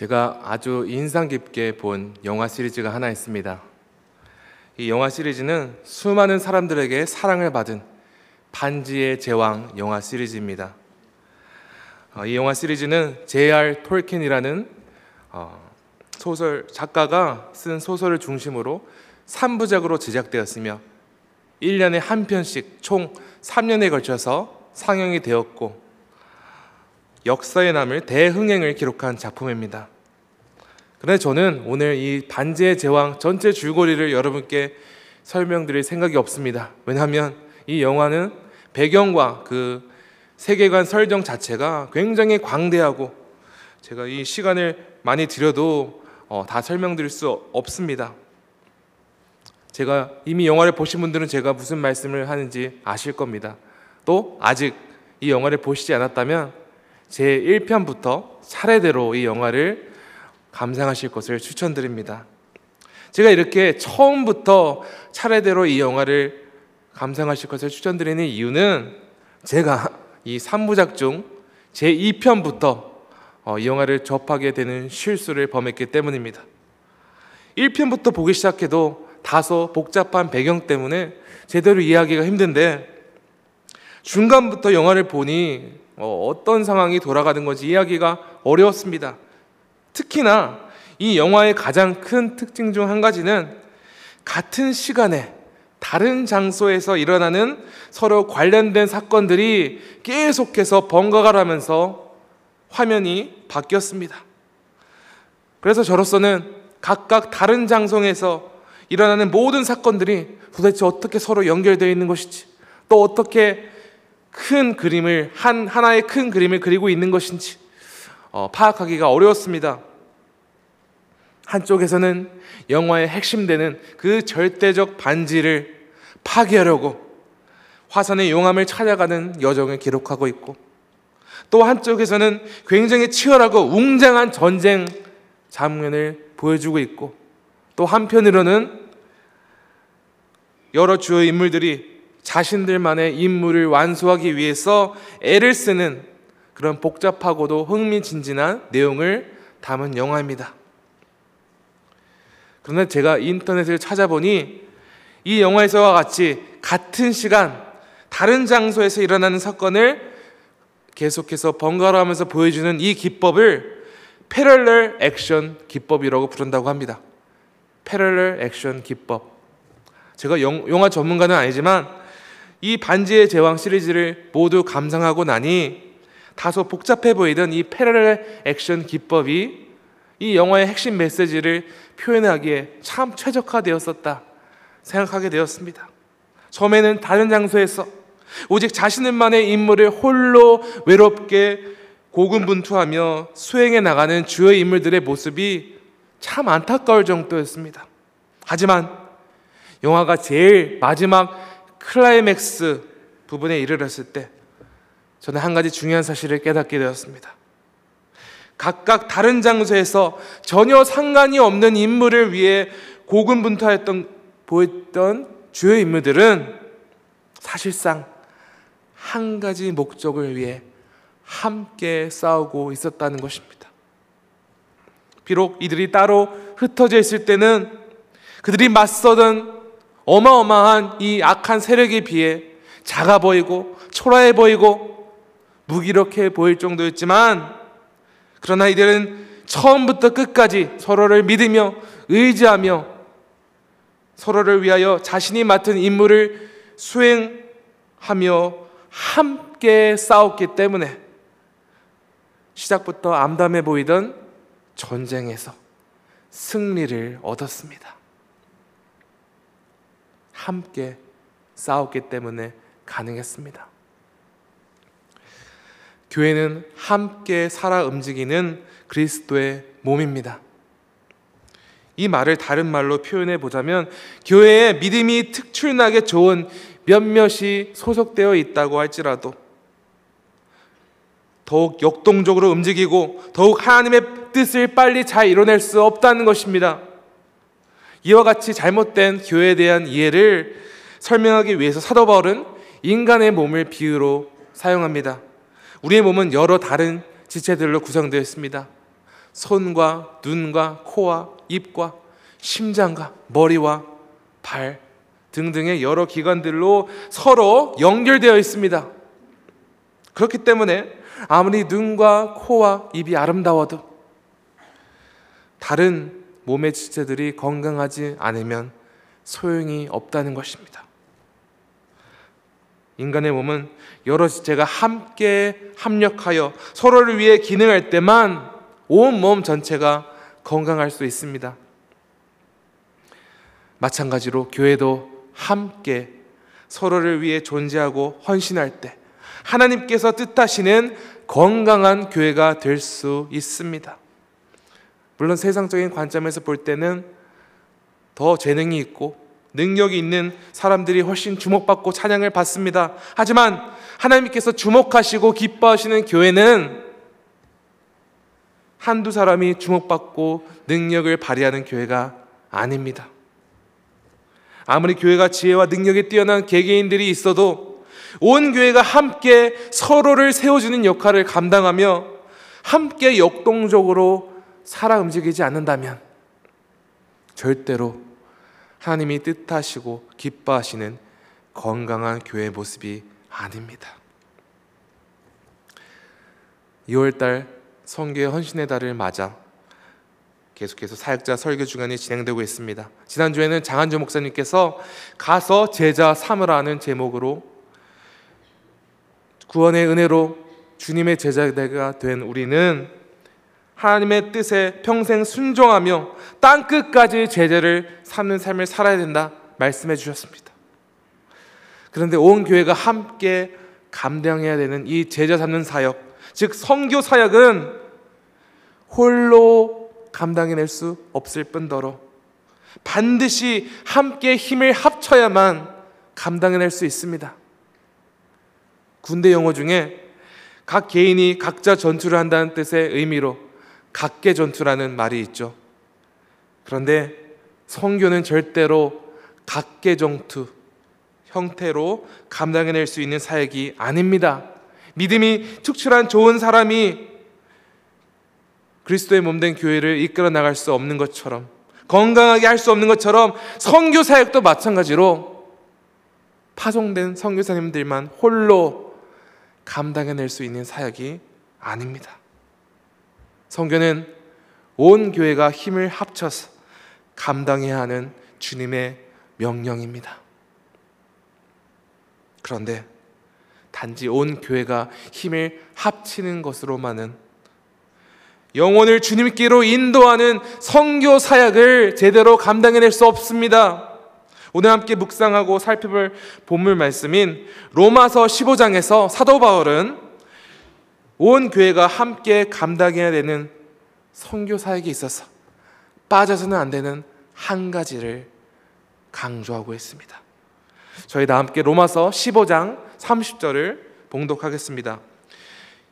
제가 아주 인상 깊게 본 영화 시리즈가 하나 있습니다. 이 영화 시리즈는 수많은 사람들에게 사랑을 받은 반지의 제왕 영화 시리즈입니다. 어, 이 영화 시리즈는 J.R. 톨킨이라는 어, 소설 작가가 쓴 소설을 중심으로 3부작으로 제작되었으며 1년에 한 편씩 총 3년에 걸쳐서 상영이 되었고 역사에 남을 대흥행을 기록한 작품입니다. 그런데 저는 오늘 이 반지의 제왕 전체 줄거리를 여러분께 설명드릴 생각이 없습니다. 왜냐하면 이 영화는 배경과 그 세계관 설정 자체가 굉장히 광대하고 제가 이 시간을 많이 들여도 어, 다 설명드릴 수 없습니다. 제가 이미 영화를 보신 분들은 제가 무슨 말씀을 하는지 아실 겁니다. 또 아직 이 영화를 보시지 않았다면 제 1편부터 차례대로 이 영화를 감상하실 것을 추천드립니다. 제가 이렇게 처음부터 차례대로 이 영화를 감상하실 것을 추천드리는 이유는 제가 이 3부작 중 제 2편부터 어, 이 영화를 접하게 되는 실수를 범했기 때문입니다. 1편부터 보기 시작해도 다소 복잡한 배경 때문에 제대로 이해하기가 힘든데 중간부터 영화를 보니 어, 어떤 상황이 돌아가는 건지 이해하기가 어려웠습니다. 특히나 이 영화의 가장 큰 특징 중 한 가지는 같은 시간에 다른 장소에서 일어나는 서로 관련된 사건들이 계속해서 번갈아 가면서 화면이 바뀌었습니다. 그래서 저로서는 각각 다른 장소에서 일어나는 모든 사건들이 도대체 어떻게 서로 연결되어 있는 것인지 또 어떻게 큰 그림을 한 하나의 큰 그림을 그리고 있는 것인지 어, 파악하기가 어려웠습니다. 한쪽에서는 영화의 핵심 되는 그 절대적 반지를 파괴하려고 화산의 용암을 찾아가는 여정을 기록하고 있고 또 한쪽에서는 굉장히 치열하고 웅장한 전쟁 장면을 보여주고 있고 또 한편으로는 여러 주요 인물들이 자신들만의 임무를 완수하기 위해서 애를 쓰는 그런 복잡하고도 흥미진진한 내용을 담은 영화입니다. 그런데 제가 인터넷을 찾아보니 이 영화에서와 같이 같은 시간 다른 장소에서 일어나는 사건을 계속해서 번갈아 하면서 보여주는 이 기법을 패럴렐 액션 기법이라고 부른다고 합니다. 패럴렐 액션 기법. 제가 영, 영화 전문가는 아니지만 이 반지의 제왕 시리즈를 모두 감상하고 나니 다소 복잡해 보이던 이 패러렐 액션 기법이 이 영화의 핵심 메시지를 표현하기에 참 최적화되었었다 생각하게 되었습니다. 처음에는 다른 장소에서 오직 자신만의 임무를 홀로 외롭게 고군분투하며 수행해 나가는 주요 인물들의 모습이 참 안타까울 정도였습니다. 하지만 영화가 제일 마지막 클라이맥스 부분에 이르렀을 때 저는 한 가지 중요한 사실을 깨닫게 되었습니다. 각각 다른 장소에서 전혀 상관이 없는 인물을 위해 고군분투했던 보였던 주요 인물들은 사실상 한 가지 목적을 위해 함께 싸우고 있었다는 것입니다. 비록 이들이 따로 흩어져 있을 때는 그들이 맞서던 어마어마한 이 악한 세력에 비해 작아 보이고 초라해 보이고 무기력해 보일 정도였지만 그러나 이들은 처음부터 끝까지 서로를 믿으며 의지하며 서로를 위하여 자신이 맡은 임무를 수행하며 함께 싸웠기 때문에 시작부터 암담해 보이던 전쟁에서 승리를 얻었습니다. 함께 싸웠기 때문에 가능했습니다. 교회는 함께 살아 움직이는 그리스도의 몸입니다. 이 말을 다른 말로 표현해 보자면 교회에 믿음이 특출나게 좋은 몇몇이 소속되어 있다고 할지라도 더욱 역동적으로 움직이고 더욱 하나님의 뜻을 빨리 잘 이뤄낼 수 없다는 것입니다. 이와 같이 잘못된 교회에 대한 이해를 설명하기 위해서 사도 바울은 인간의 몸을 비유로 사용합니다. 우리의 몸은 여러 다른 지체들로 구성되어 있습니다. 손과 눈과 코와 입과 심장과 머리와 발 등등의 여러 기관들로 서로 연결되어 있습니다. 그렇기 때문에 아무리 눈과 코와 입이 아름다워도 다른 몸의 지체들이 건강하지 않으면 소용이 없다는 것입니다. 인간의 몸은 여러 지체가 함께 합력하여 서로를 위해 기능할 때만 온 몸 전체가 건강할 수 있습니다. 마찬가지로 교회도 함께 서로를 위해 존재하고 헌신할 때 하나님께서 뜻하시는 건강한 교회가 될 수 있습니다. 물론 세상적인 관점에서 볼 때는 더 재능이 있고 능력이 있는 사람들이 훨씬 주목받고 찬양을 받습니다. 하지만 하나님께서 주목하시고 기뻐하시는 교회는 한두 사람이 주목받고 능력을 발휘하는 교회가 아닙니다. 아무리 교회가 지혜와 능력이 뛰어난 개개인들이 있어도 온 교회가 함께 서로를 세워주는 역할을 감당하며 함께 역동적으로 살아 움직이지 않는다면 절대로 하나님이 뜻하시고 기뻐하시는 건강한 교회 모습이 아닙니다. 2월달 성교의 헌신의 달을 맞아 계속해서 사역자 설교 주간이 진행되고 있습니다. 지난주에는 장한주 목사님께서 가서 제자 삼으라는 제목으로 구원의 은혜로 주님의 제자가 된 우리는 하나님의 뜻에 평생 순종하며 땅 끝까지 제자를 삼는 삶을 살아야 된다 말씀해 주셨습니다. 그런데 온 교회가 함께 감당해야 되는 이 제자 삼는 사역, 즉 성교 사역은 홀로 감당해낼 수 없을 뿐더러 반드시 함께 힘을 합쳐야만 감당해낼 수 있습니다. 군대 용어 중에 각 개인이 각자 전투를 한다는 뜻의 의미로 각계 전투라는 말이 있죠. 그런데 성교는 절대로 각계 전투 형태로 감당해낼 수 있는 사역이 아닙니다. 믿음이 축출한 좋은 사람이 그리스도의 몸된 교회를 이끌어 나갈 수 없는 것처럼 건강하게 할 수 없는 것처럼 선교 사역도 마찬가지로 파송된 선교사님들만 홀로 감당해낼 수 있는 사역이 아닙니다. 선교는 온 교회가 힘을 합쳐서 감당해야 하는 주님의 명령입니다. 그런데 단지 온 교회가 힘을 합치는 것으로만은 영혼을 주님께로 인도하는 성교 사역을 제대로 감당해낼 수 없습니다. 오늘 함께 묵상하고 살펴볼 본물 말씀인 로마서 15장에서 사도 바울은 온 교회가 함께 감당해야 되는 성교 사역에 있어서 빠져서는 안 되는 한 가지를 강조하고 있습니다. 저희 다 함께 로마서 15장 30절을 봉독하겠습니다.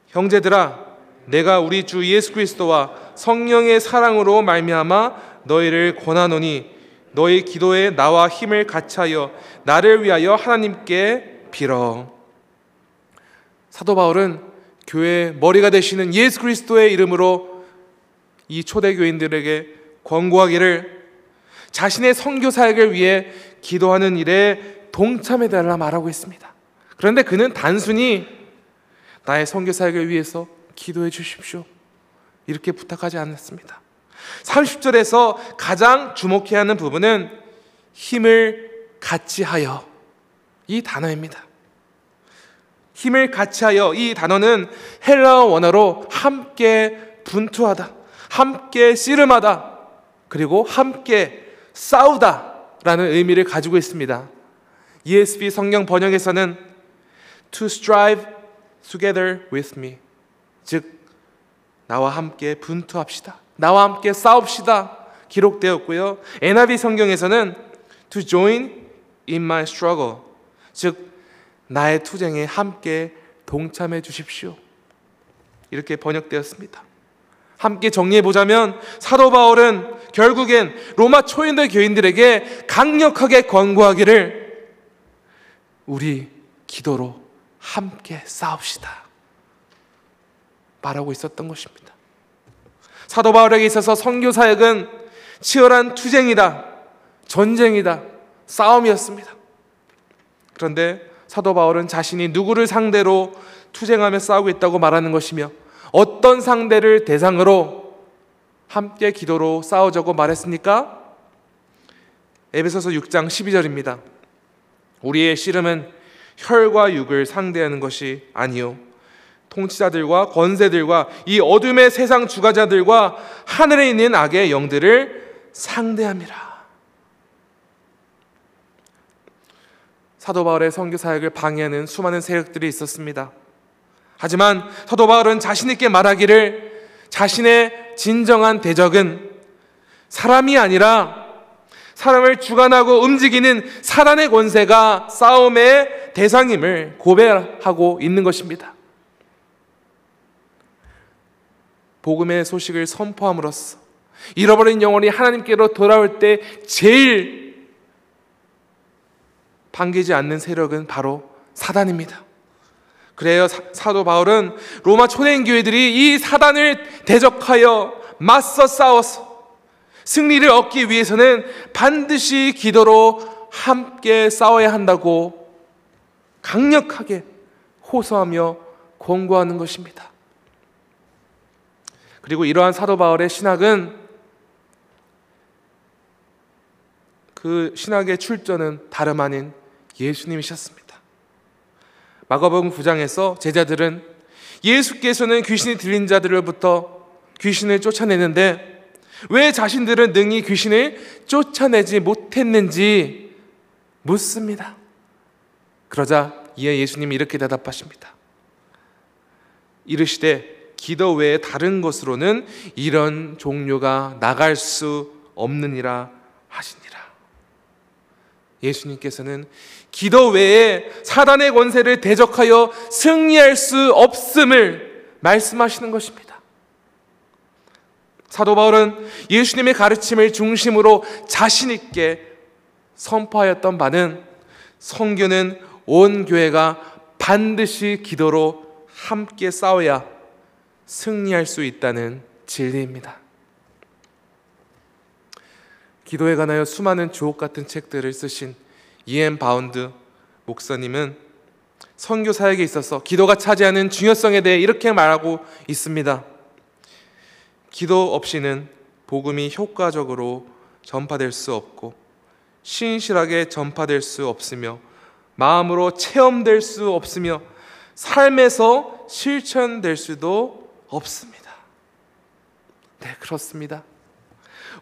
형제들아 내가 우리 주 예수 그리스도와 성령의 사랑으로 말미암아 너희를 권하노니 너희 기도에 나와 힘을 같이하여 나를 위하여 하나님께 빌어. 사도 바울은 교회 머리가 되시는 예수 그리스도의 이름으로 이 초대 교인들에게 권고하기를 자신의 선교 사역을 위해 기도하는 일에 동참해 달라 말하고 있습니다. 그런데 그는 단순히 나의 선교 사역을 위해서 기도해 주십시오. 이렇게 부탁하지 않았습니다. 30절에서 가장 주목해야 하는 부분은 힘을 같이 하여 이 단어입니다. 힘을 같이 하여 이 단어는 헬라어 원어로 함께 분투하다, 함께 씨름하다, 그리고 함께 싸우다 라는 의미를 가지고 있습니다. ESV 성경 번역에서는 to strive together with me 즉 나와 함께 분투합시다. 나와 함께 싸웁시다. 기록되었고요. NIV 성경에서는 to join in my struggle. 즉 나의 투쟁에 함께 동참해 주십시오. 이렇게 번역되었습니다. 함께 정리해 보자면 사도 바울은 결국엔 로마 초인들 교인들에게 강력하게 권고하기를 우리 기도로 함께 싸웁시다. 말하고 있었던 것입니다. 사도 바울에게 있어서 선교 사역은 치열한 투쟁이다, 전쟁이다, 싸움이었습니다. 그런데 사도 바울은 자신이 누구를 상대로 투쟁하며 싸우고 있다고 말하는 것이며 어떤 상대를 대상으로 함께 기도로 싸우자고 말했습니까? 에베소서 6장 12절입니다. 우리의 씨름은 혈과 육을 상대하는 것이 아니요 통치자들과 권세들과 이 어둠의 세상 주가자들과 하늘에 있는 악의 영들을 상대합니다. 사도 바울의 선교 사역을 방해하는 수많은 세력들이 있었습니다. 하지만 사도 바울은 자신 있게 말하기를 자신의 진정한 대적은 사람이 아니라 사람을 주관하고 움직이는 사단의 권세가 싸움의 대상임을 고백하고 있는 것입니다. 복음의 소식을 선포함으로써 잃어버린 영혼이 하나님께로 돌아올 때 제일 반기지 않는 세력은 바로 사단입니다. 그래요. 사 도 바울은 로마 초대인 교회들이 이 사단을 대적하여 맞서 싸워서 승리를 얻기 위해서는 반드시 기도로 함께 싸워야 한다고 강력하게 호소하며 권고하는 것입니다. 그리고 이러한 사도 바울의 신학은 그 신학의 출전은 다름 아닌 예수님이셨습니다. 마가복음 9장에서 제자들은 예수께서는 귀신이 들린 자들로부터 귀신을 쫓아내는데 왜 자신들은 능히 귀신을 쫓아내지 못했는지 묻습니다. 그러자 이에 예수님이 이렇게 대답하십니다. 이르시되 기도 외에 다른 것으로는 이런 종류가 나갈 수 없느니라 하시니라. 예수님께서는 기도 외에 사단의 권세를 대적하여 승리할 수 없음을 말씀하시는 것입니다. 사도 바울은 예수님의 가르침을 중심으로 자신 있게 선포하였던 바는 성교는 온 교회가 반드시 기도로 함께 싸워야 승리할 수 있다는 진리입니다. 기도에 관하여 수많은 주옥 같은 책들을 쓰신 E.M. 바운즈 목사님은 선교 사역에 있어서 기도가 차지하는 중요성에 대해 이렇게 말하고 있습니다. 기도 없이는 복음이 효과적으로 전파될 수 없고 신실하게 전파될 수 없으며 마음으로 체험될 수 없으며 삶에서 실천될 수도 없습니다. 네, 그렇습니다.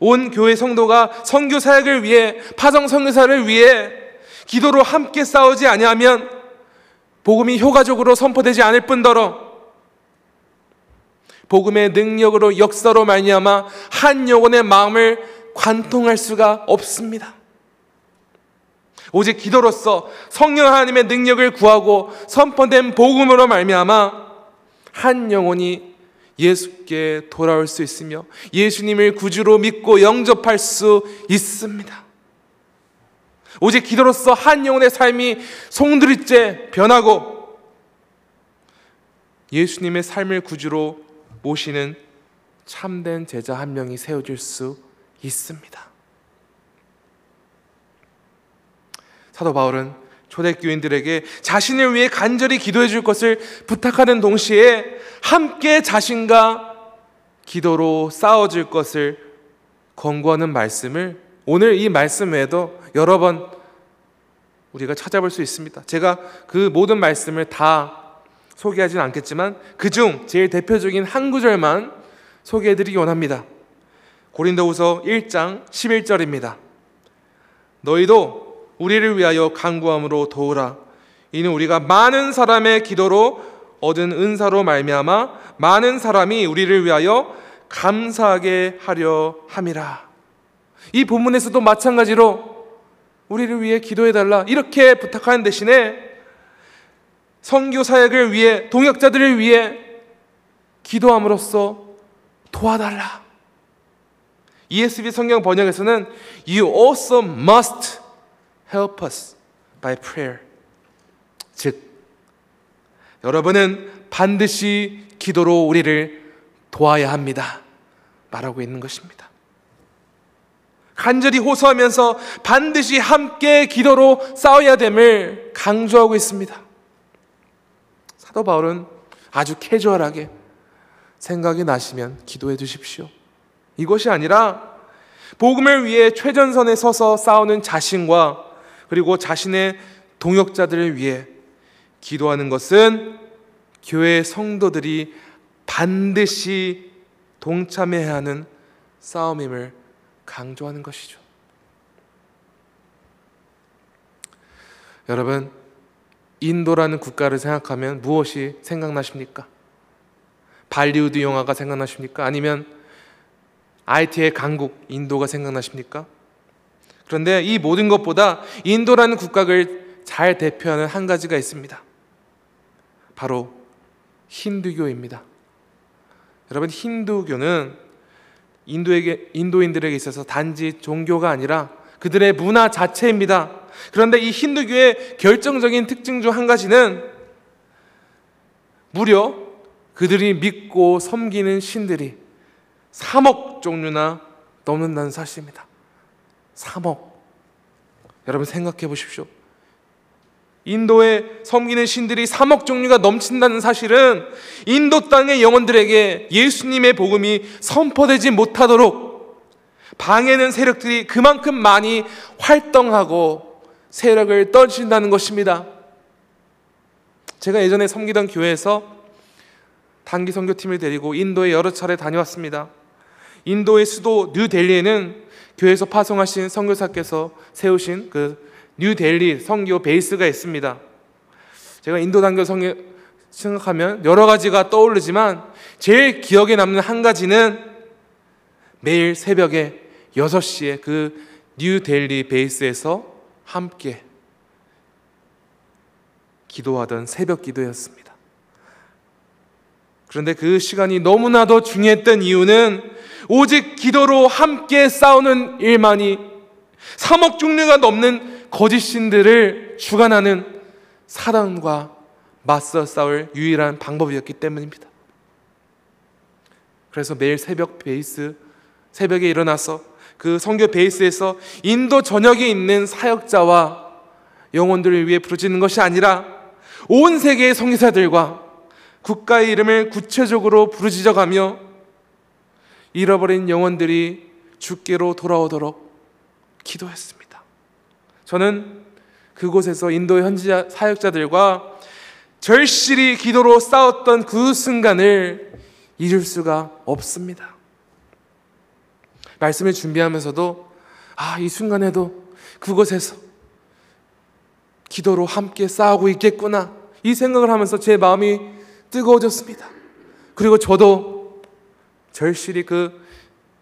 온 교회 성도가 선교 사역을 위해 파정 선교사를 위해 기도로 함께 싸우지 아니하면 복음이 효과적으로 선포되지 않을 뿐더러 복음의 능력으로 역사로 말미암아 한 영혼의 마음을 관통할 수가 없습니다. 오직 기도로서 성령 하나님의 능력을 구하고 선포된 복음으로 말미암아 한 영혼이 예수께 돌아올 수 있으며 예수님을 구주로 믿고 영접할 수 있습니다. 오직 기도로서 한 영혼의 삶이 송두리째 변하고 예수님의 삶을 구주로 모시는 참된 제자 한 명이 세워질 수 있습니다. 사도 바울은 초대교인들에게 자신을 위해 간절히 기도해 줄 것을 부탁하는 동시에 함께 자신과 기도로 싸워줄 것을 권고하는 말씀을 오늘 이 말씀 외에도 여러 번 우리가 찾아볼 수 있습니다. 제가 그 모든 말씀을 다 소개하지는 않겠지만 그중 제일 대표적인 한 구절만 소개해드리기 원합니다. 고린도후서 1장 11절입니다. 너희도 우리를 위하여 간구함으로 도우라. 이는 우리가 많은 사람의 기도로 얻은 은사로 말미암아 많은 사람이 우리를 위하여 감사하게 하려 함이라. 이 본문에서도 마찬가지로 우리를 위해 기도해 달라 이렇게 부탁하는 대신에 성교 사역을 위해 동역자들을 위해 기도함으로써 도와달라. ESV 성경 번역에서는 You also must help us by prayer. 즉, 여러분은 반드시 기도로 우리를 도와야 합니다. 말하고 있는 것입니다. 간절히 호소하면서 반드시 함께 기도로 싸워야 됨을 강조하고 있습니다. 사도 바울은 아주 캐주얼하게 생각이 나시면 기도해 주십시오. 이것이 아니라 복음을 위해 최전선에 서서 싸우는 자신과 그리고 자신의 동역자들을 위해 기도하는 것은 교회 성도들이 반드시 동참해야 하는 싸움임을 강조하는 것이죠. 여러분, 인도라는 국가를 생각하면 무엇이 생각나십니까? 발리우드 영화가 생각나십니까? 아니면 IT의 강국 인도가 생각나십니까? 그런데 이 모든 것보다 인도라는 국가를 잘 대표하는 한 가지가 있습니다. 바로 힌두교입니다. 여러분 힌두교는 인도에게 인도인들에게 있어서 단지 종교가 아니라 그들의 문화 자체입니다. 그런데 이 힌두교의 결정적인 특징 중 한 가지는 무려 그들이 믿고 섬기는 신들이 3억 종류나 넘는다는 사실입니다. 3억. 여러분 생각해 보십시오. 인도에 섬기는 신들이 3억 종류가 넘친다는 사실은 인도 땅의 영혼들에게 예수님의 복음이 선포되지 못하도록 방해는 세력들이 그만큼 많이 활동하고 세력을 떨친다는 것입니다. 제가 예전에 섬기던 교회에서 단기 선교팀을 데리고 인도에 여러 차례 다녀왔습니다. 인도의 수도 뉴델리에는 교회에서 파송하신 선교사께서 세우신 그 뉴델리 선교 베이스가 있습니다. 제가 인도 단교 선교 생각하면 여러 가지가 떠오르지만 제일 기억에 남는 한 가지는 매일 새벽에 6시에 그 뉴델리 베이스에서 함께 기도하던 새벽 기도였습니다. 그런데 그 시간이 너무나도 중요했던 이유는 오직 기도로 함께 싸우는 일만이 3억 종류가 넘는 거짓 신들을 주관하는 사단과 맞서 싸울 유일한 방법이었기 때문입니다. 그래서 매일 새벽 베이스, 새벽에 일어나서 그 성교 베이스에서 인도 전역에 있는 사역자와 영혼들을 위해 부르짖는 것이 아니라 온 세계의 성교사들과 국가의 이름을 구체적으로 부르짖어 가며 잃어버린 영혼들이 주께로 돌아오도록 기도했습니다. 저는 그곳에서 인도 현지 사역자들과 절실히 기도로 싸웠던 그 순간을 잊을 수가 없습니다. 말씀을 준비하면서도 아, 이 순간에도 그곳에서 기도로 함께 싸우고 있겠구나. 이 생각을 하면서 제 마음이 뜨거워졌습니다. 그리고 저도 절실히 그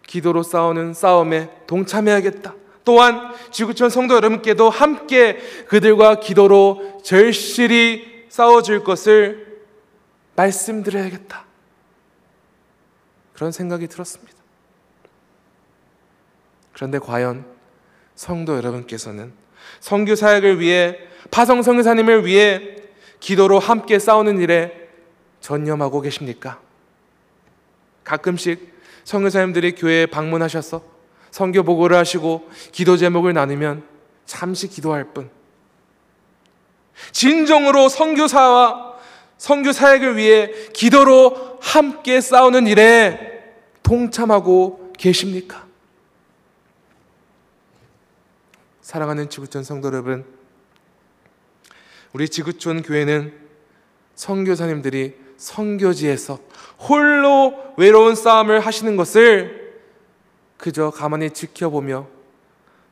기도로 싸우는 싸움에 동참해야겠다. 또한 지구촌 성도 여러분께도 함께 그들과 기도로 절실히 싸워줄 것을 말씀드려야겠다. 그런 생각이 들었습니다. 그런데 과연 성도 여러분께서는 성교 사역을 위해 파성 성교사님을 위해 기도로 함께 싸우는 일에 전념하고 계십니까? 가끔씩 성교사님들이 교회에 방문하셔서 성교 보고를 하시고 기도 제목을 나누면 잠시 기도할 뿐. 진정으로 성교사와 성교 사역을 위해 기도로 함께 싸우는 일에 동참하고 계십니까? 사랑하는 지구촌 성도 여러분, 우리 지구촌 교회는 성교사님들이 성교지에서 홀로 외로운 싸움을 하시는 것을 그저 가만히 지켜보며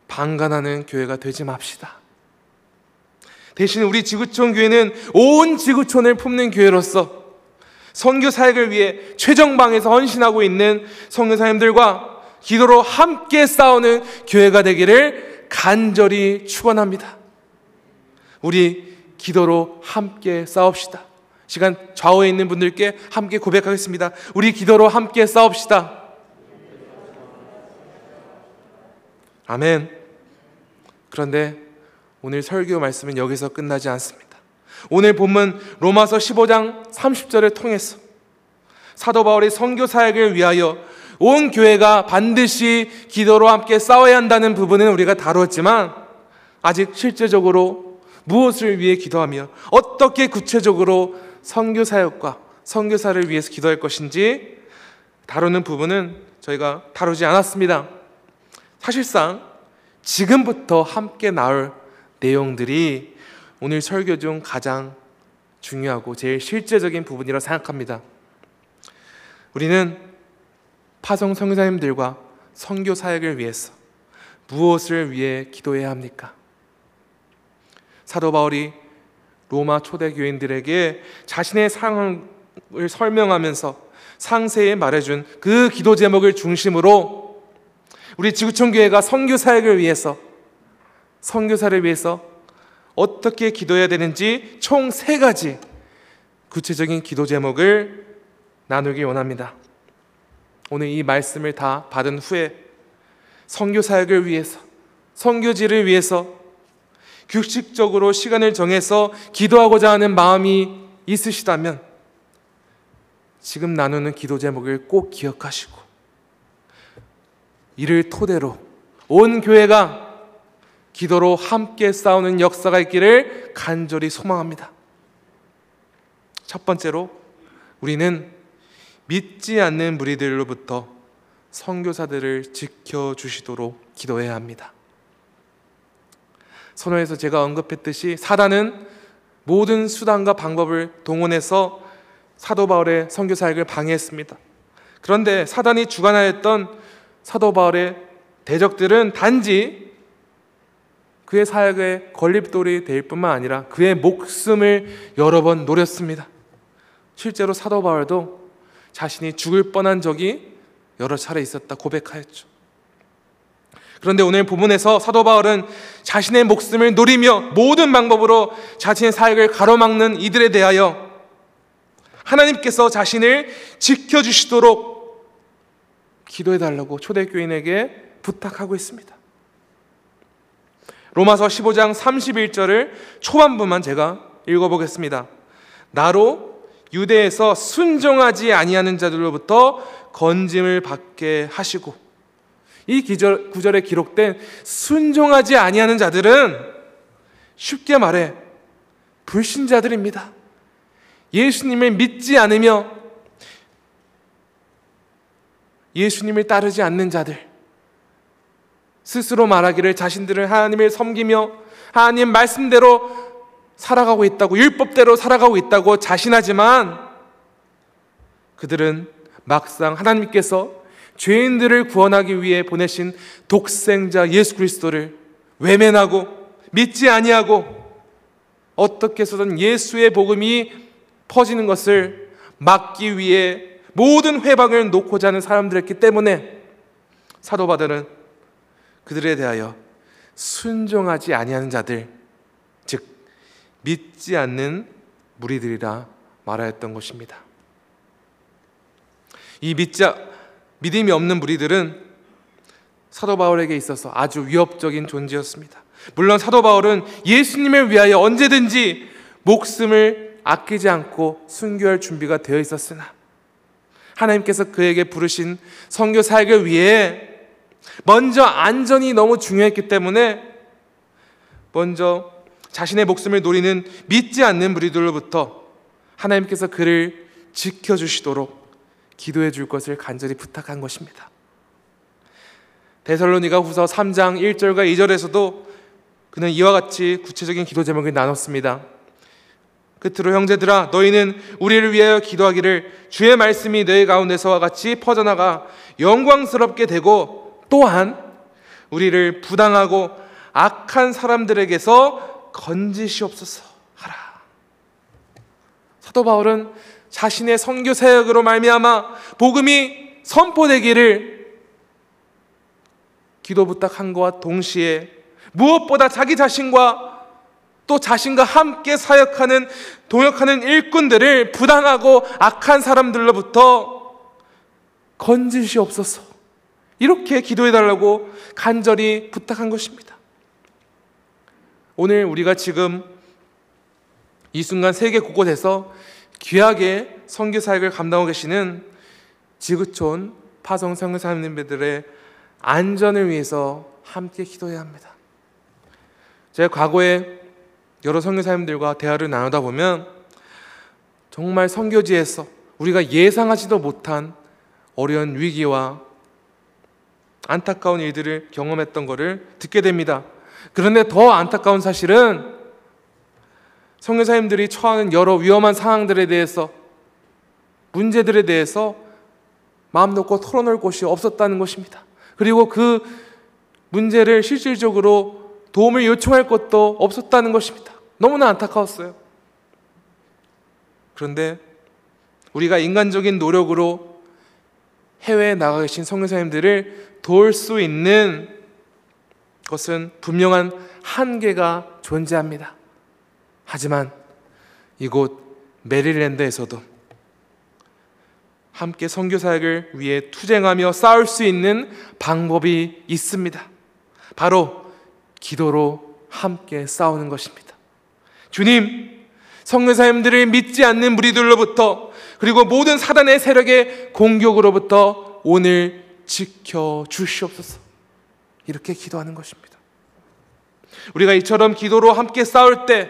방관하는 교회가 되지 맙시다. 대신 우리 지구촌 교회는 온 지구촌을 품는 교회로서 선교 사역을 위해 최정방에서 헌신하고 있는 성교사님들과 기도로 함께 싸우는 교회가 되기를 간절히 축원합니다. 우리 기도로 함께 싸웁시다. 시간 좌우에 있는 분들께 함께 고백하겠습니다. 우리 기도로 함께 싸웁시다. 아멘. 그런데 오늘 설교 말씀은 여기서 끝나지 않습니다. 오늘 본문 로마서 15장 30절을 통해서 사도 바울의 선교 사역을 위하여 온 교회가 반드시 기도로 함께 싸워야 한다는 부분은 우리가 다루었지만 아직 실제적으로 무엇을 위해 기도하며 어떻게 구체적으로 선교 사역과 선교사를 위해서 기도할 것인지 다루는 부분은 저희가 다루지 않았습니다. 사실상 지금부터 함께 나올 내용들이 오늘 설교 중 가장 중요하고 제일 실제적인 부분이라 생각합니다. 우리는 파송 성교사님들과 선교 사역을 위해서 무엇을 위해 기도해야 합니까? 사도 바울이 로마 초대 교인들에게 자신의 상황을 설명하면서 상세히 말해준 그 기도 제목을 중심으로 우리 지구촌 교회가 선교 사역을 위해서 선교사를 위해서 어떻게 기도해야 되는지 총 세 가지 구체적인 기도 제목을 나누기 원합니다. 오늘 이 말씀을 다 받은 후에 선교 사역을 위해서 선교지를 위해서 규칙적으로 시간을 정해서 기도하고자 하는 마음이 있으시다면 지금 나누는 기도 제목을 꼭 기억하시고 이를 토대로 온 교회가 기도로 함께 싸우는 역사가 있기를 간절히 소망합니다. 첫 번째로 우리는 믿지 않는 무리들로부터 선교사들을 지켜 주시도록 기도해야 합니다. 선호에서 제가 언급했듯이 사단은 모든 수단과 방법을 동원해서 사도 바울의 선교 사역을 방해했습니다. 그런데 사단이 주관하였던 사도 바울의 대적들은 단지 그의 사역의 걸림돌이 될 뿐만 아니라 그의 목숨을 여러 번 노렸습니다. 실제로 사도 바울도 자신이 죽을 뻔한 적이 여러 차례 있었다 고백하였죠. 그런데 오늘 본문에서 사도 바울은 자신의 목숨을 노리며 모든 방법으로 자신의 사역을 가로막는 이들에 대하여 하나님께서 자신을 지켜주시도록 기도해 달라고 초대교인에게 부탁하고 있습니다. 로마서 15장 31절을 초반부만 제가 읽어보겠습니다. 나로 유대에서 순종하지 아니하는 자들로부터 건짐을 받게 하시고 이 기절, 구절에 기록된 순종하지 아니하는 자들은 쉽게 말해 불신자들입니다. 예수님을 믿지 않으며 예수님을 따르지 않는 자들. 스스로 말하기를 자신들은 하나님을 섬기며 하나님 말씀대로 살아가고 있다고 율법대로 살아가고 있다고 자신하지만 그들은 막상 하나님께서 죄인들을 구원하기 위해 보내신 독생자 예수 그리스도를 외면하고 믿지 아니하고 어떻게 해서든 예수의 복음이 퍼지는 것을 막기 위해 모든 회방을 놓고자 하는 사람들이었기 때문에 사도 바울은 그들에 대하여 순종하지 아니하는 자들 즉 믿지 않는 무리들이라 말하였던 것입니다. 이 믿지 믿음이 없는 무리들은 사도 바울에게 있어서 아주 위협적인 존재였습니다. 물론 사도 바울은 예수님을 위하여 언제든지 목숨을 아끼지 않고 순교할 준비가 되어 있었으나 하나님께서 그에게 부르신 선교 사역을 위해 먼저 안전이 너무 중요했기 때문에 먼저 자신의 목숨을 노리는 믿지 않는 무리들로부터 하나님께서 그를 지켜주시도록 기도해 줄 것을 간절히 부탁한 것입니다. 데살로니가 후서 3장 1절과 2절에서도 그는 이와 같이 구체적인 기도 제목을 나눴습니다. 끝으로 형제들아 너희는 우리를 위하여 기도하기를 주의 말씀이 너희 가운데서와 같이 퍼져나가 영광스럽게 되고 또한 우리를 부당하고 악한 사람들에게서 건지시옵소서 하라. 사도 바울은 자신의 선교 사역으로 말미암아 복음이 선포되기를 기도 부탁한 것과 동시에 무엇보다 자기 자신과 또 자신과 함께 사역하는 동역하는 일꾼들을 부당하고 악한 사람들로부터 건지시옵소서. 이렇게 기도해 달라고 간절히 부탁한 것입니다. 오늘 우리가 지금 이 순간 세계 곳곳에서 귀하게 선교 사역을 감당하고 계시는 지구촌 파송 성교사님들의 안전을 위해서 함께 기도해야 합니다. 제가 과거에 여러 선교사님들과 대화를 나누다 보면 정말 선교지에서 우리가 예상하지도 못한 어려운 위기와 안타까운 일들을 경험했던 것을 듣게 됩니다. 그런데 더 안타까운 사실은 성교사님들이 처하는 여러 위험한 상황들에 대해서 문제들에 대해서 마음 놓고 털어놓을 곳이 없었다는 것입니다. 그리고 그 문제를 실질적으로 도움을 요청할 것도 없었다는 것입니다. 너무나 안타까웠어요. 그런데 우리가 인간적인 노력으로 해외에 나가 계신 성교사님들을 도울 수 있는 것은 분명한 한계가 존재합니다. 하지만 이곳 메릴랜드에서도 함께 선교 사역을 위해 투쟁하며 싸울 수 있는 방법이 있습니다. 바로 기도로 함께 싸우는 것입니다. 주님, 성교사님들을 믿지 않는 무리들로부터 그리고 모든 사단의 세력의 공격으로부터 오늘 지켜 주시옵소서. 이렇게 기도하는 것입니다. 우리가 이처럼 기도로 함께 싸울 때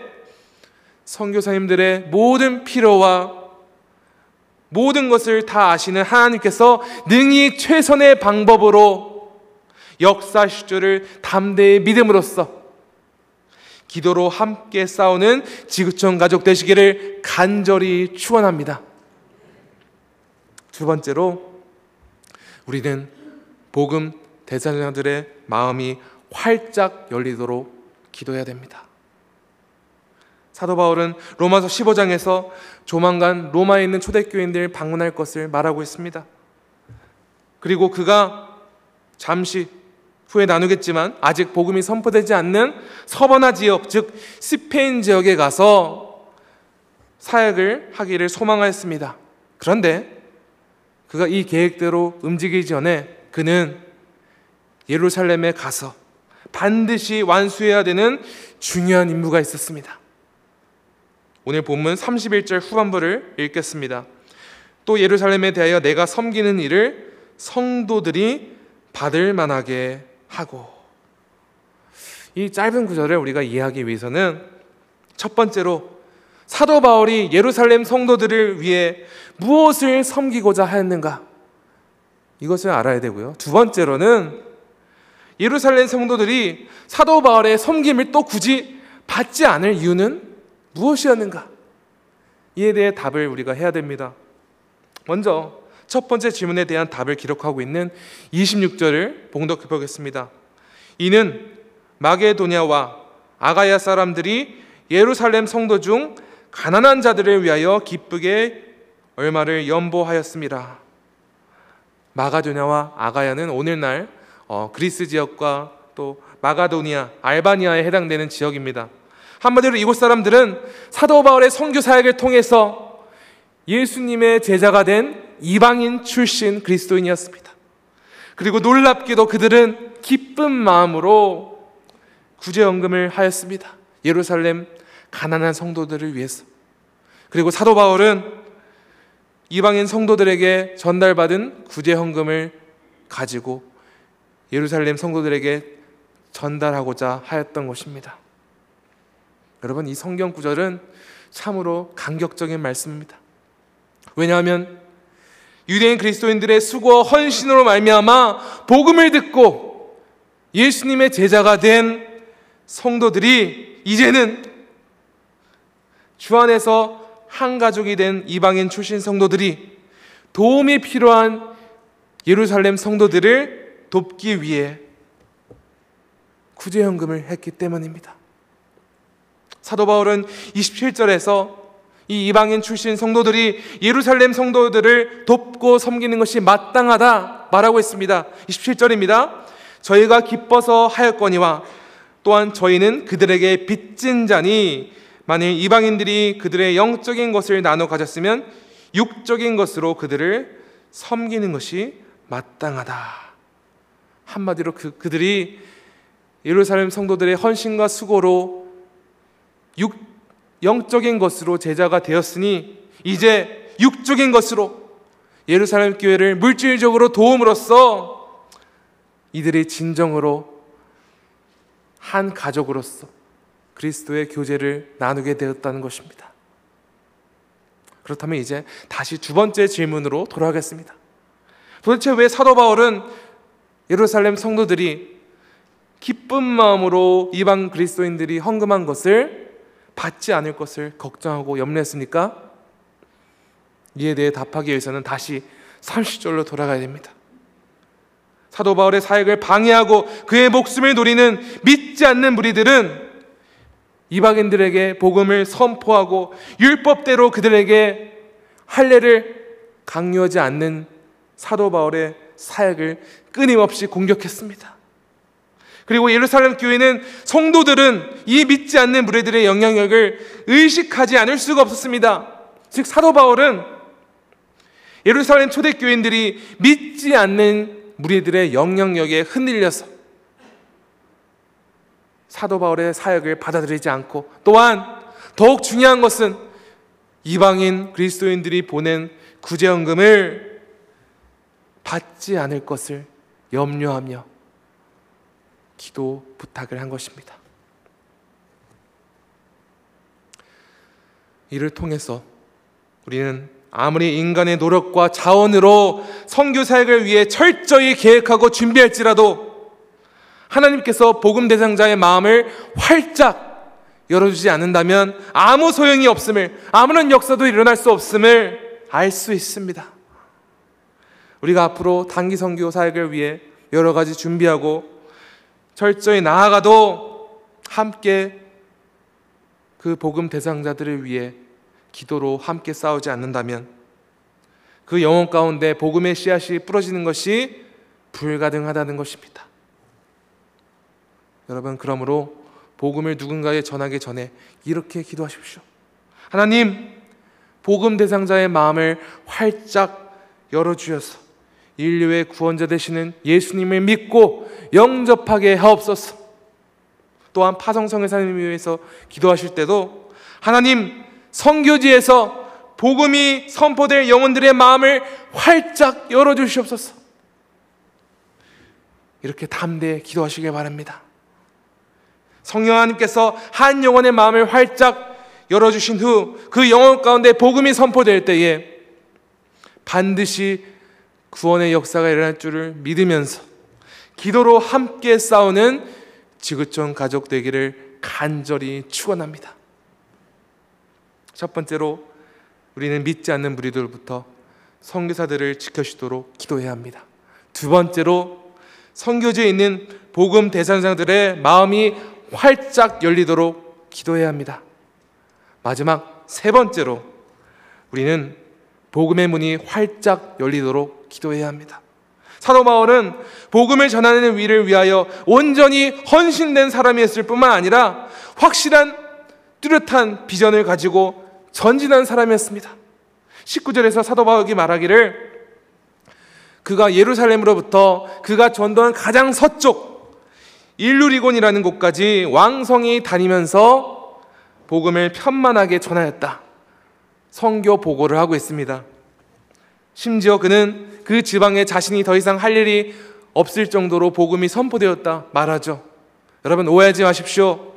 선교사님들의 모든 필요와 모든 것을 다 아시는 하나님께서 능히 최선의 방법으로 역사하실 을 담대히 믿음으로써 기도로 함께 싸우는 지구촌 가족 되시기를 간절히 축원합니다. 두 번째로 우리는 복음 대사자들의 마음이 활짝 열리도록 기도해야 됩니다. 사도 바울은 로마서 15장에서 조만간 로마에 있는 초대교인들 방문할 것을 말하고 있습니다. 그리고 그가 잠시 후에 나누겠지만 아직 복음이 선포되지 않는 서버나 지역, 즉 스페인 지역에 가서 사역을 하기를 소망하였습니다. 그런데 그가 이 계획대로 움직이기 전에 그는 예루살렘에 가서 반드시 완수해야 되는 중요한 임무가 있었습니다. 오늘 본문 31절 후반부를 읽겠습니다. 또 예루살렘에 대하여 내가 섬기는 일을 성도들이 받을 만하게 하고 이 짧은 구절을 우리가 이해하기 위해서는 첫 번째로 사도 바울이 예루살렘 성도들을 위해 무엇을 섬기고자 하였는가 이것을 알아야 되고요. 두 번째로는 예루살렘 성도들이 사도 바울의 섬김을 또 굳이 받지 않을 이유는 무엇이었는가? 이에 대해 답을 우리가 해야 됩니다. 먼저 첫 번째 질문에 대한 답을 기록하고 있는 26절을 봉독해 보겠습니다. 이는 마게도냐와 아가야 사람들이 예루살렘 성도 중 가난한 자들을 위하여 기쁘게 얼마를 연보하였습니다. 마가도냐와 아가야는 오늘날 어, 그리스 지역과 또 마가도니아, 알바니아에 해당되는 지역입니다. 한마디로 이곳 사람들은 사도 바울의 선교 사역을 통해서 예수님의 제자가 된 이방인 출신 그리스도인이었습니다. 그리고 놀랍게도 그들은 기쁜 마음으로 구제연금을 하였습니다. 예루살렘 가난한 성도들을 위해서. 그리고 사도 바울은 이방인 성도들에게 전달받은 구제헌금을 가지고 예루살렘 성도들에게 전달하고자 하였던 것입니다. 여러분 이 성경 구절은 참으로 감격적인 말씀입니다. 왜냐하면 유대인 그리스도인들의 수고와 헌신으로 말미암아 복음을 듣고 예수님의 제자가 된 성도들이 이제는 주 안에서 한 가족이 된 이방인 출신 성도들이 도움이 필요한 예루살렘 성도들을 돕기 위해 구제연금을 했기 때문입니다. 사도 바울은 27절에서 이 이방인 출신 성도들이 예루살렘 성도들을 돕고 섬기는 것이 마땅하다 말하고 있습니다. 27절입니다. 저희가 기뻐서 하였거니와 또한 저희는 그들에게 빚진 자니 만일 이방인들이 그들의 영적인 것을 나눠 가졌으면 육적인 것으로 그들을 섬기는 것이 마땅하다. 한마디로 그, 그들이 예루살렘 성도들의 헌신과 수고로 육, 영적인 것으로 제자가 되었으니 이제 육적인 것으로 예루살렘 교회를 물질적으로 도움으로써 이들이 진정으로 한 가족으로서 그리스도의 교제를 나누게 되었다는 것입니다. 그렇다면 이제 다시 두 번째 질문으로 돌아가겠습니다. 도대체 왜 사도 바울은 예루살렘 성도들이 기쁜 마음으로 이방 그리스도인들이 헌금한 것을 받지 않을 것을 걱정하고 염려했습니까? 이에 대해 답하기 위해서는 다시 30절로 돌아가야 됩니다. 사도 바울의 사역을 방해하고 그의 목숨을 노리는 믿지 않는 무리들은 이방인들에게 복음을 선포하고 율법대로 그들에게 할례를 강요하지 않는 사도 바울의 사역을 끊임없이 공격했습니다. 그리고 예루살렘 교회는 성도들은 이 믿지 않는 무리들의 영향력을 의식하지 않을 수가 없었습니다. 즉 사도 바울은 예루살렘 초대 교인들이 믿지 않는 무리들의 영향력에 흔들려서 사도 바울의 사역을 받아들이지 않고 또한 더욱 중요한 것은 이방인 그리스도인들이 보낸 구제연금을 받지 않을 것을 염려하며 기도 부탁을 한 것입니다. 이를 통해서 우리는 아무리 인간의 노력과 자원으로 선교 사역을 위해 철저히 계획하고 준비할지라도 하나님께서 복음 대상자의 마음을 활짝 열어주지 않는다면 아무 소용이 없음을 아무런 역사도 일어날 수 없음을 알 수 있습니다. 우리가 앞으로 단기 선교 사역을 위해 여러 가지 준비하고 철저히 나아가도 함께 그 복음 대상자들을 위해 기도로 함께 싸우지 않는다면 그 영혼 가운데 복음의 씨앗이 뿌러지는 것이 불가능하다는 것입니다. 여러분 그러므로 복음을 누군가에 전하기 전에 이렇게 기도하십시오. 하나님 복음 대상자의 마음을 활짝 열어 주셔서 인류의 구원자 되시는 예수님을 믿고 영접하게 하옵소서. 또한 파성성의 삶을 위해서 기도하실 때도 하나님 성교지에서 복음이 선포될 영혼들의 마음을 활짝 열어 주시옵소서. 이렇게 담대히 기도하시길 바랍니다. 성령 하나님께서 한 영혼의 마음을 활짝 열어주신 후 그 영혼 가운데 복음이 선포될 때에 반드시 구원의 역사가 일어날 줄을 믿으면서 기도로 함께 싸우는 지구촌 가족 되기를 간절히 축원합니다. 첫 번째로 우리는 믿지 않는 무리들부터 선교사들을 지켜주도록 기도해야 합니다. 두 번째로 선교지에 있는 복음 대상자들의 마음이 활짝 열리도록 기도해야 합니다. 마지막 세 번째로 우리는 복음의 문이 활짝 열리도록 기도해야 합니다. 사도 바울은 복음을 전하는 위를 위하여 온전히 헌신된 사람이었을 뿐만 아니라 확실한 뚜렷한 비전을 가지고 전진한 사람이었습니다. 19절에서 사도 바울이 말하기를 그가 예루살렘으로부터 그가 전도한 가장 서쪽 일루리곤이라는 곳까지 왕성히 다니면서 복음을 편만하게 전하였다. 성교 보고를 하고 있습니다. 심지어 그는 그 지방에 자신이 더 이상 할 일이 없을 정도로 복음이 선포되었다 말하죠. 여러분 오해하지 마십시오.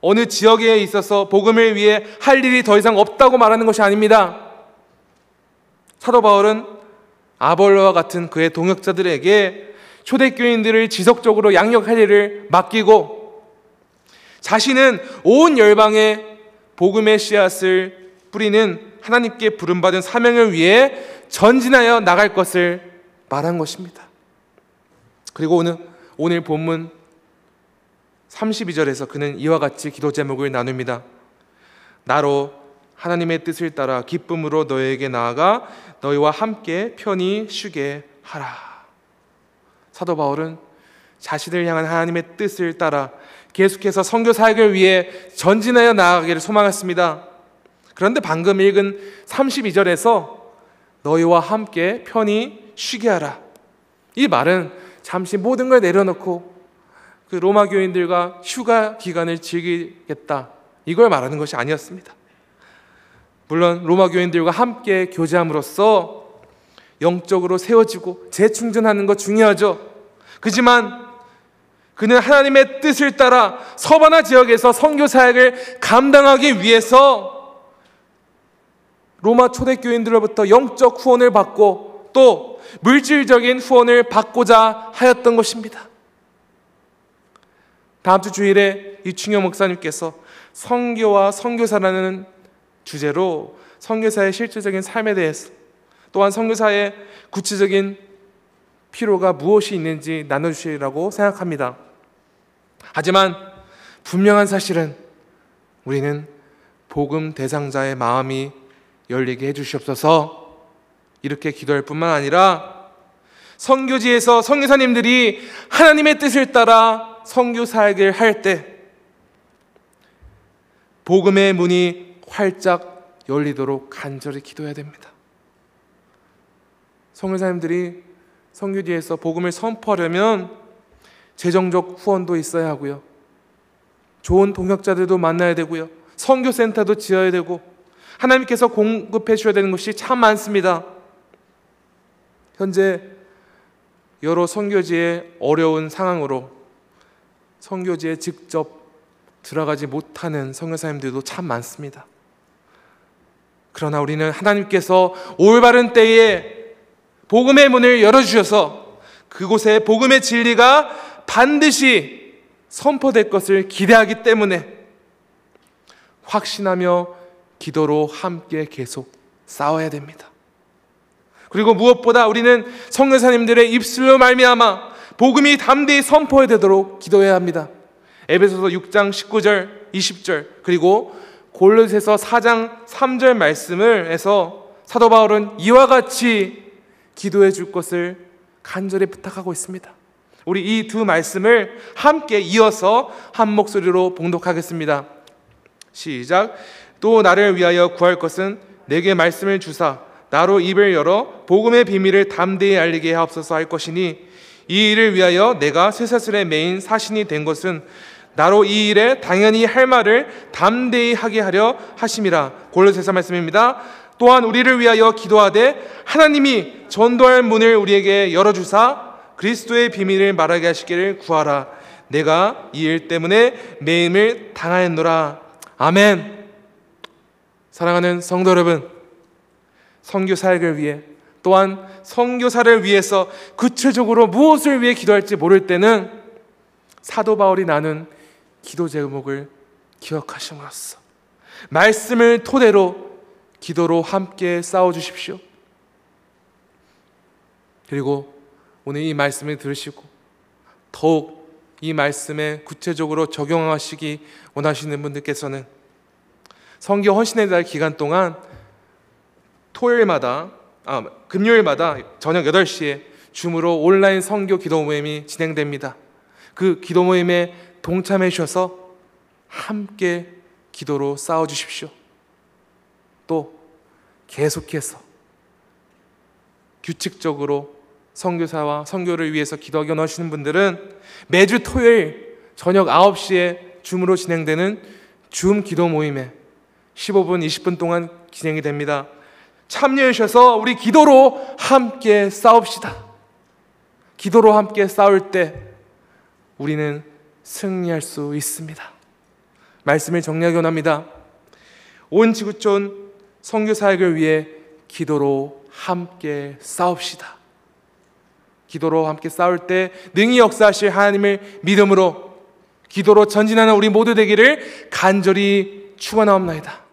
어느 지역에 있어서 복음을 위해 할 일이 더 이상 없다고 말하는 것이 아닙니다. 사도 바울은 아볼로와 같은 그의 동역자들에게 초대교인들을 지속적으로 양육할 일을 맡기고 자신은 온 열방에 복음의 씨앗을 뿌리는 하나님께 부름받은 사명을 위해 전진하여 나갈 것을 말한 것입니다. 그리고 오늘, 오늘 본문 32절에서 그는 이와 같이 기도 제목을 나눕니다. 나로 하나님의 뜻을 따라 기쁨으로 너에게 나아가 너희와 함께 편히 쉬게 하라. 사도 바울은 자신을 향한 하나님의 뜻을 따라 계속해서 선교 사역을 위해 전진하여 나아가기를 소망했습니다. 그런데 방금 읽은 32절에서 너희와 함께 편히 쉬게 하라. 이 말은 잠시 모든 걸 내려놓고 그 로마 교인들과 휴가 기간을 즐기겠다. 이걸 말하는 것이 아니었습니다. 물론 로마 교인들과 함께 교제함으로써 영적으로 세워지고 재충전하는 것 중요하죠. 그지만 그는 하나님의 뜻을 따라 서바나 지역에서 선교 사역을 감당하기 위해서 로마 초대교인들로부터 영적 후원을 받고 또 물질적인 후원을 받고자 하였던 것입니다. 다음 주 주일에 이충영 목사님께서 선교와 선교사라는 주제로 선교사의 실질적인 삶에 대해서 또한 선교사의 구체적인 필요가 무엇이 있는지 나눠주시라고 생각합니다. 하지만 분명한 사실은 우리는 복음 대상자의 마음이 열리게 해주시옵소서 이렇게 기도할 뿐만 아니라 선교지에서 선교사님들이 하나님의 뜻을 따라 선교 사역을 할 때 복음의 문이 활짝 열리도록 간절히 기도해야 됩니다. 선교사님들이 선교지에서 복음을 선포하려면 재정적 후원도 있어야 하고요. 좋은 동역자들도 만나야 되고요. 선교센터도 지어야 되고 하나님께서 공급해 주셔야 되는 것이 참 많습니다. 현재 여러 선교지의 어려운 상황으로 선교지에 직접 들어가지 못하는 선교사님들도 참 많습니다. 그러나 우리는 하나님께서 올바른 때에 복음의 문을 열어주셔서 그곳에 복음의 진리가 반드시 선포될 것을 기대하기 때문에 확신하며 기도로 함께 계속 싸워야 됩니다. 그리고 무엇보다 우리는 성교사님들의 입술로 말미암아 복음이 담대히 선포되도록 기도해야 합니다. 에베소서 6장 19절, 20절 그리고 골로새서 4장 3절 말씀을 해서 사도 바울은 이와 같이 기도해 줄 것을 간절히 부탁하고 있습니다. 우리 이 두 말씀을 함께 이어서 한 목소리로 봉독하겠습니다. 시작. 또 나를 위하여 구할 것은 내게 말씀을 주사 나로 입을 열어 복음의 비밀을 담대히 알리게 하옵소서 할 것이니 이 일을 위하여 내가 쇠사슬의 메인 사신이 된 것은 나로 이 일에 당연히 할 말을 담대히 하게 하려 하심이라. 골로새서 말씀입니다. 또한 우리를 위하여 기도하되 하나님이 전도할 문을 우리에게 열어주사 그리스도의 비밀을 말하게 하시기를 구하라. 내가 이 일 때문에 매임을 당하였노라. 아멘. 사랑하는 성도 여러분, 성교 사역을 위해 또한 성교사를 위해서 구체적으로 무엇을 위해 기도할지 모를 때는 사도 바울이 나눈 기도 제목을 기억하심으로써 말씀을 토대로 기도로 함께 싸워 주십시오. 그리고 오늘 이 말씀을 들으시고 더욱 이 말씀에 구체적으로 적용하시기 원하시는 분들께서는 성경 헌신의 달 기간 동안 토요일마다 아, 금요일마다 저녁 8시에 줌으로 온라인 성교 기도 모임이 진행됩니다. 그 기도 모임에 동참해 주셔서 함께 기도로 싸워 주십시오. 또 계속해서 규칙적으로 선교사와 선교를 위해서 기도하기 원하시는 분들은 매주 토요일 저녁 9시에 줌으로 진행되는 줌 기도 모임에 15분, 20분 동안 진행이 됩니다. 참여해 주셔서 우리 기도로 함께 싸웁시다. 기도로 함께 싸울 때 우리는 승리할 수 있습니다. 말씀을 정리하기 원합니다. 온 지구촌 성교 사역을 위해 기도로 함께 싸웁시다. 기도로 함께 싸울 때 능히 역사하실 하나님을 믿음으로 기도로 전진하는 우리 모두 되기를 간절히 축원하옵나이다.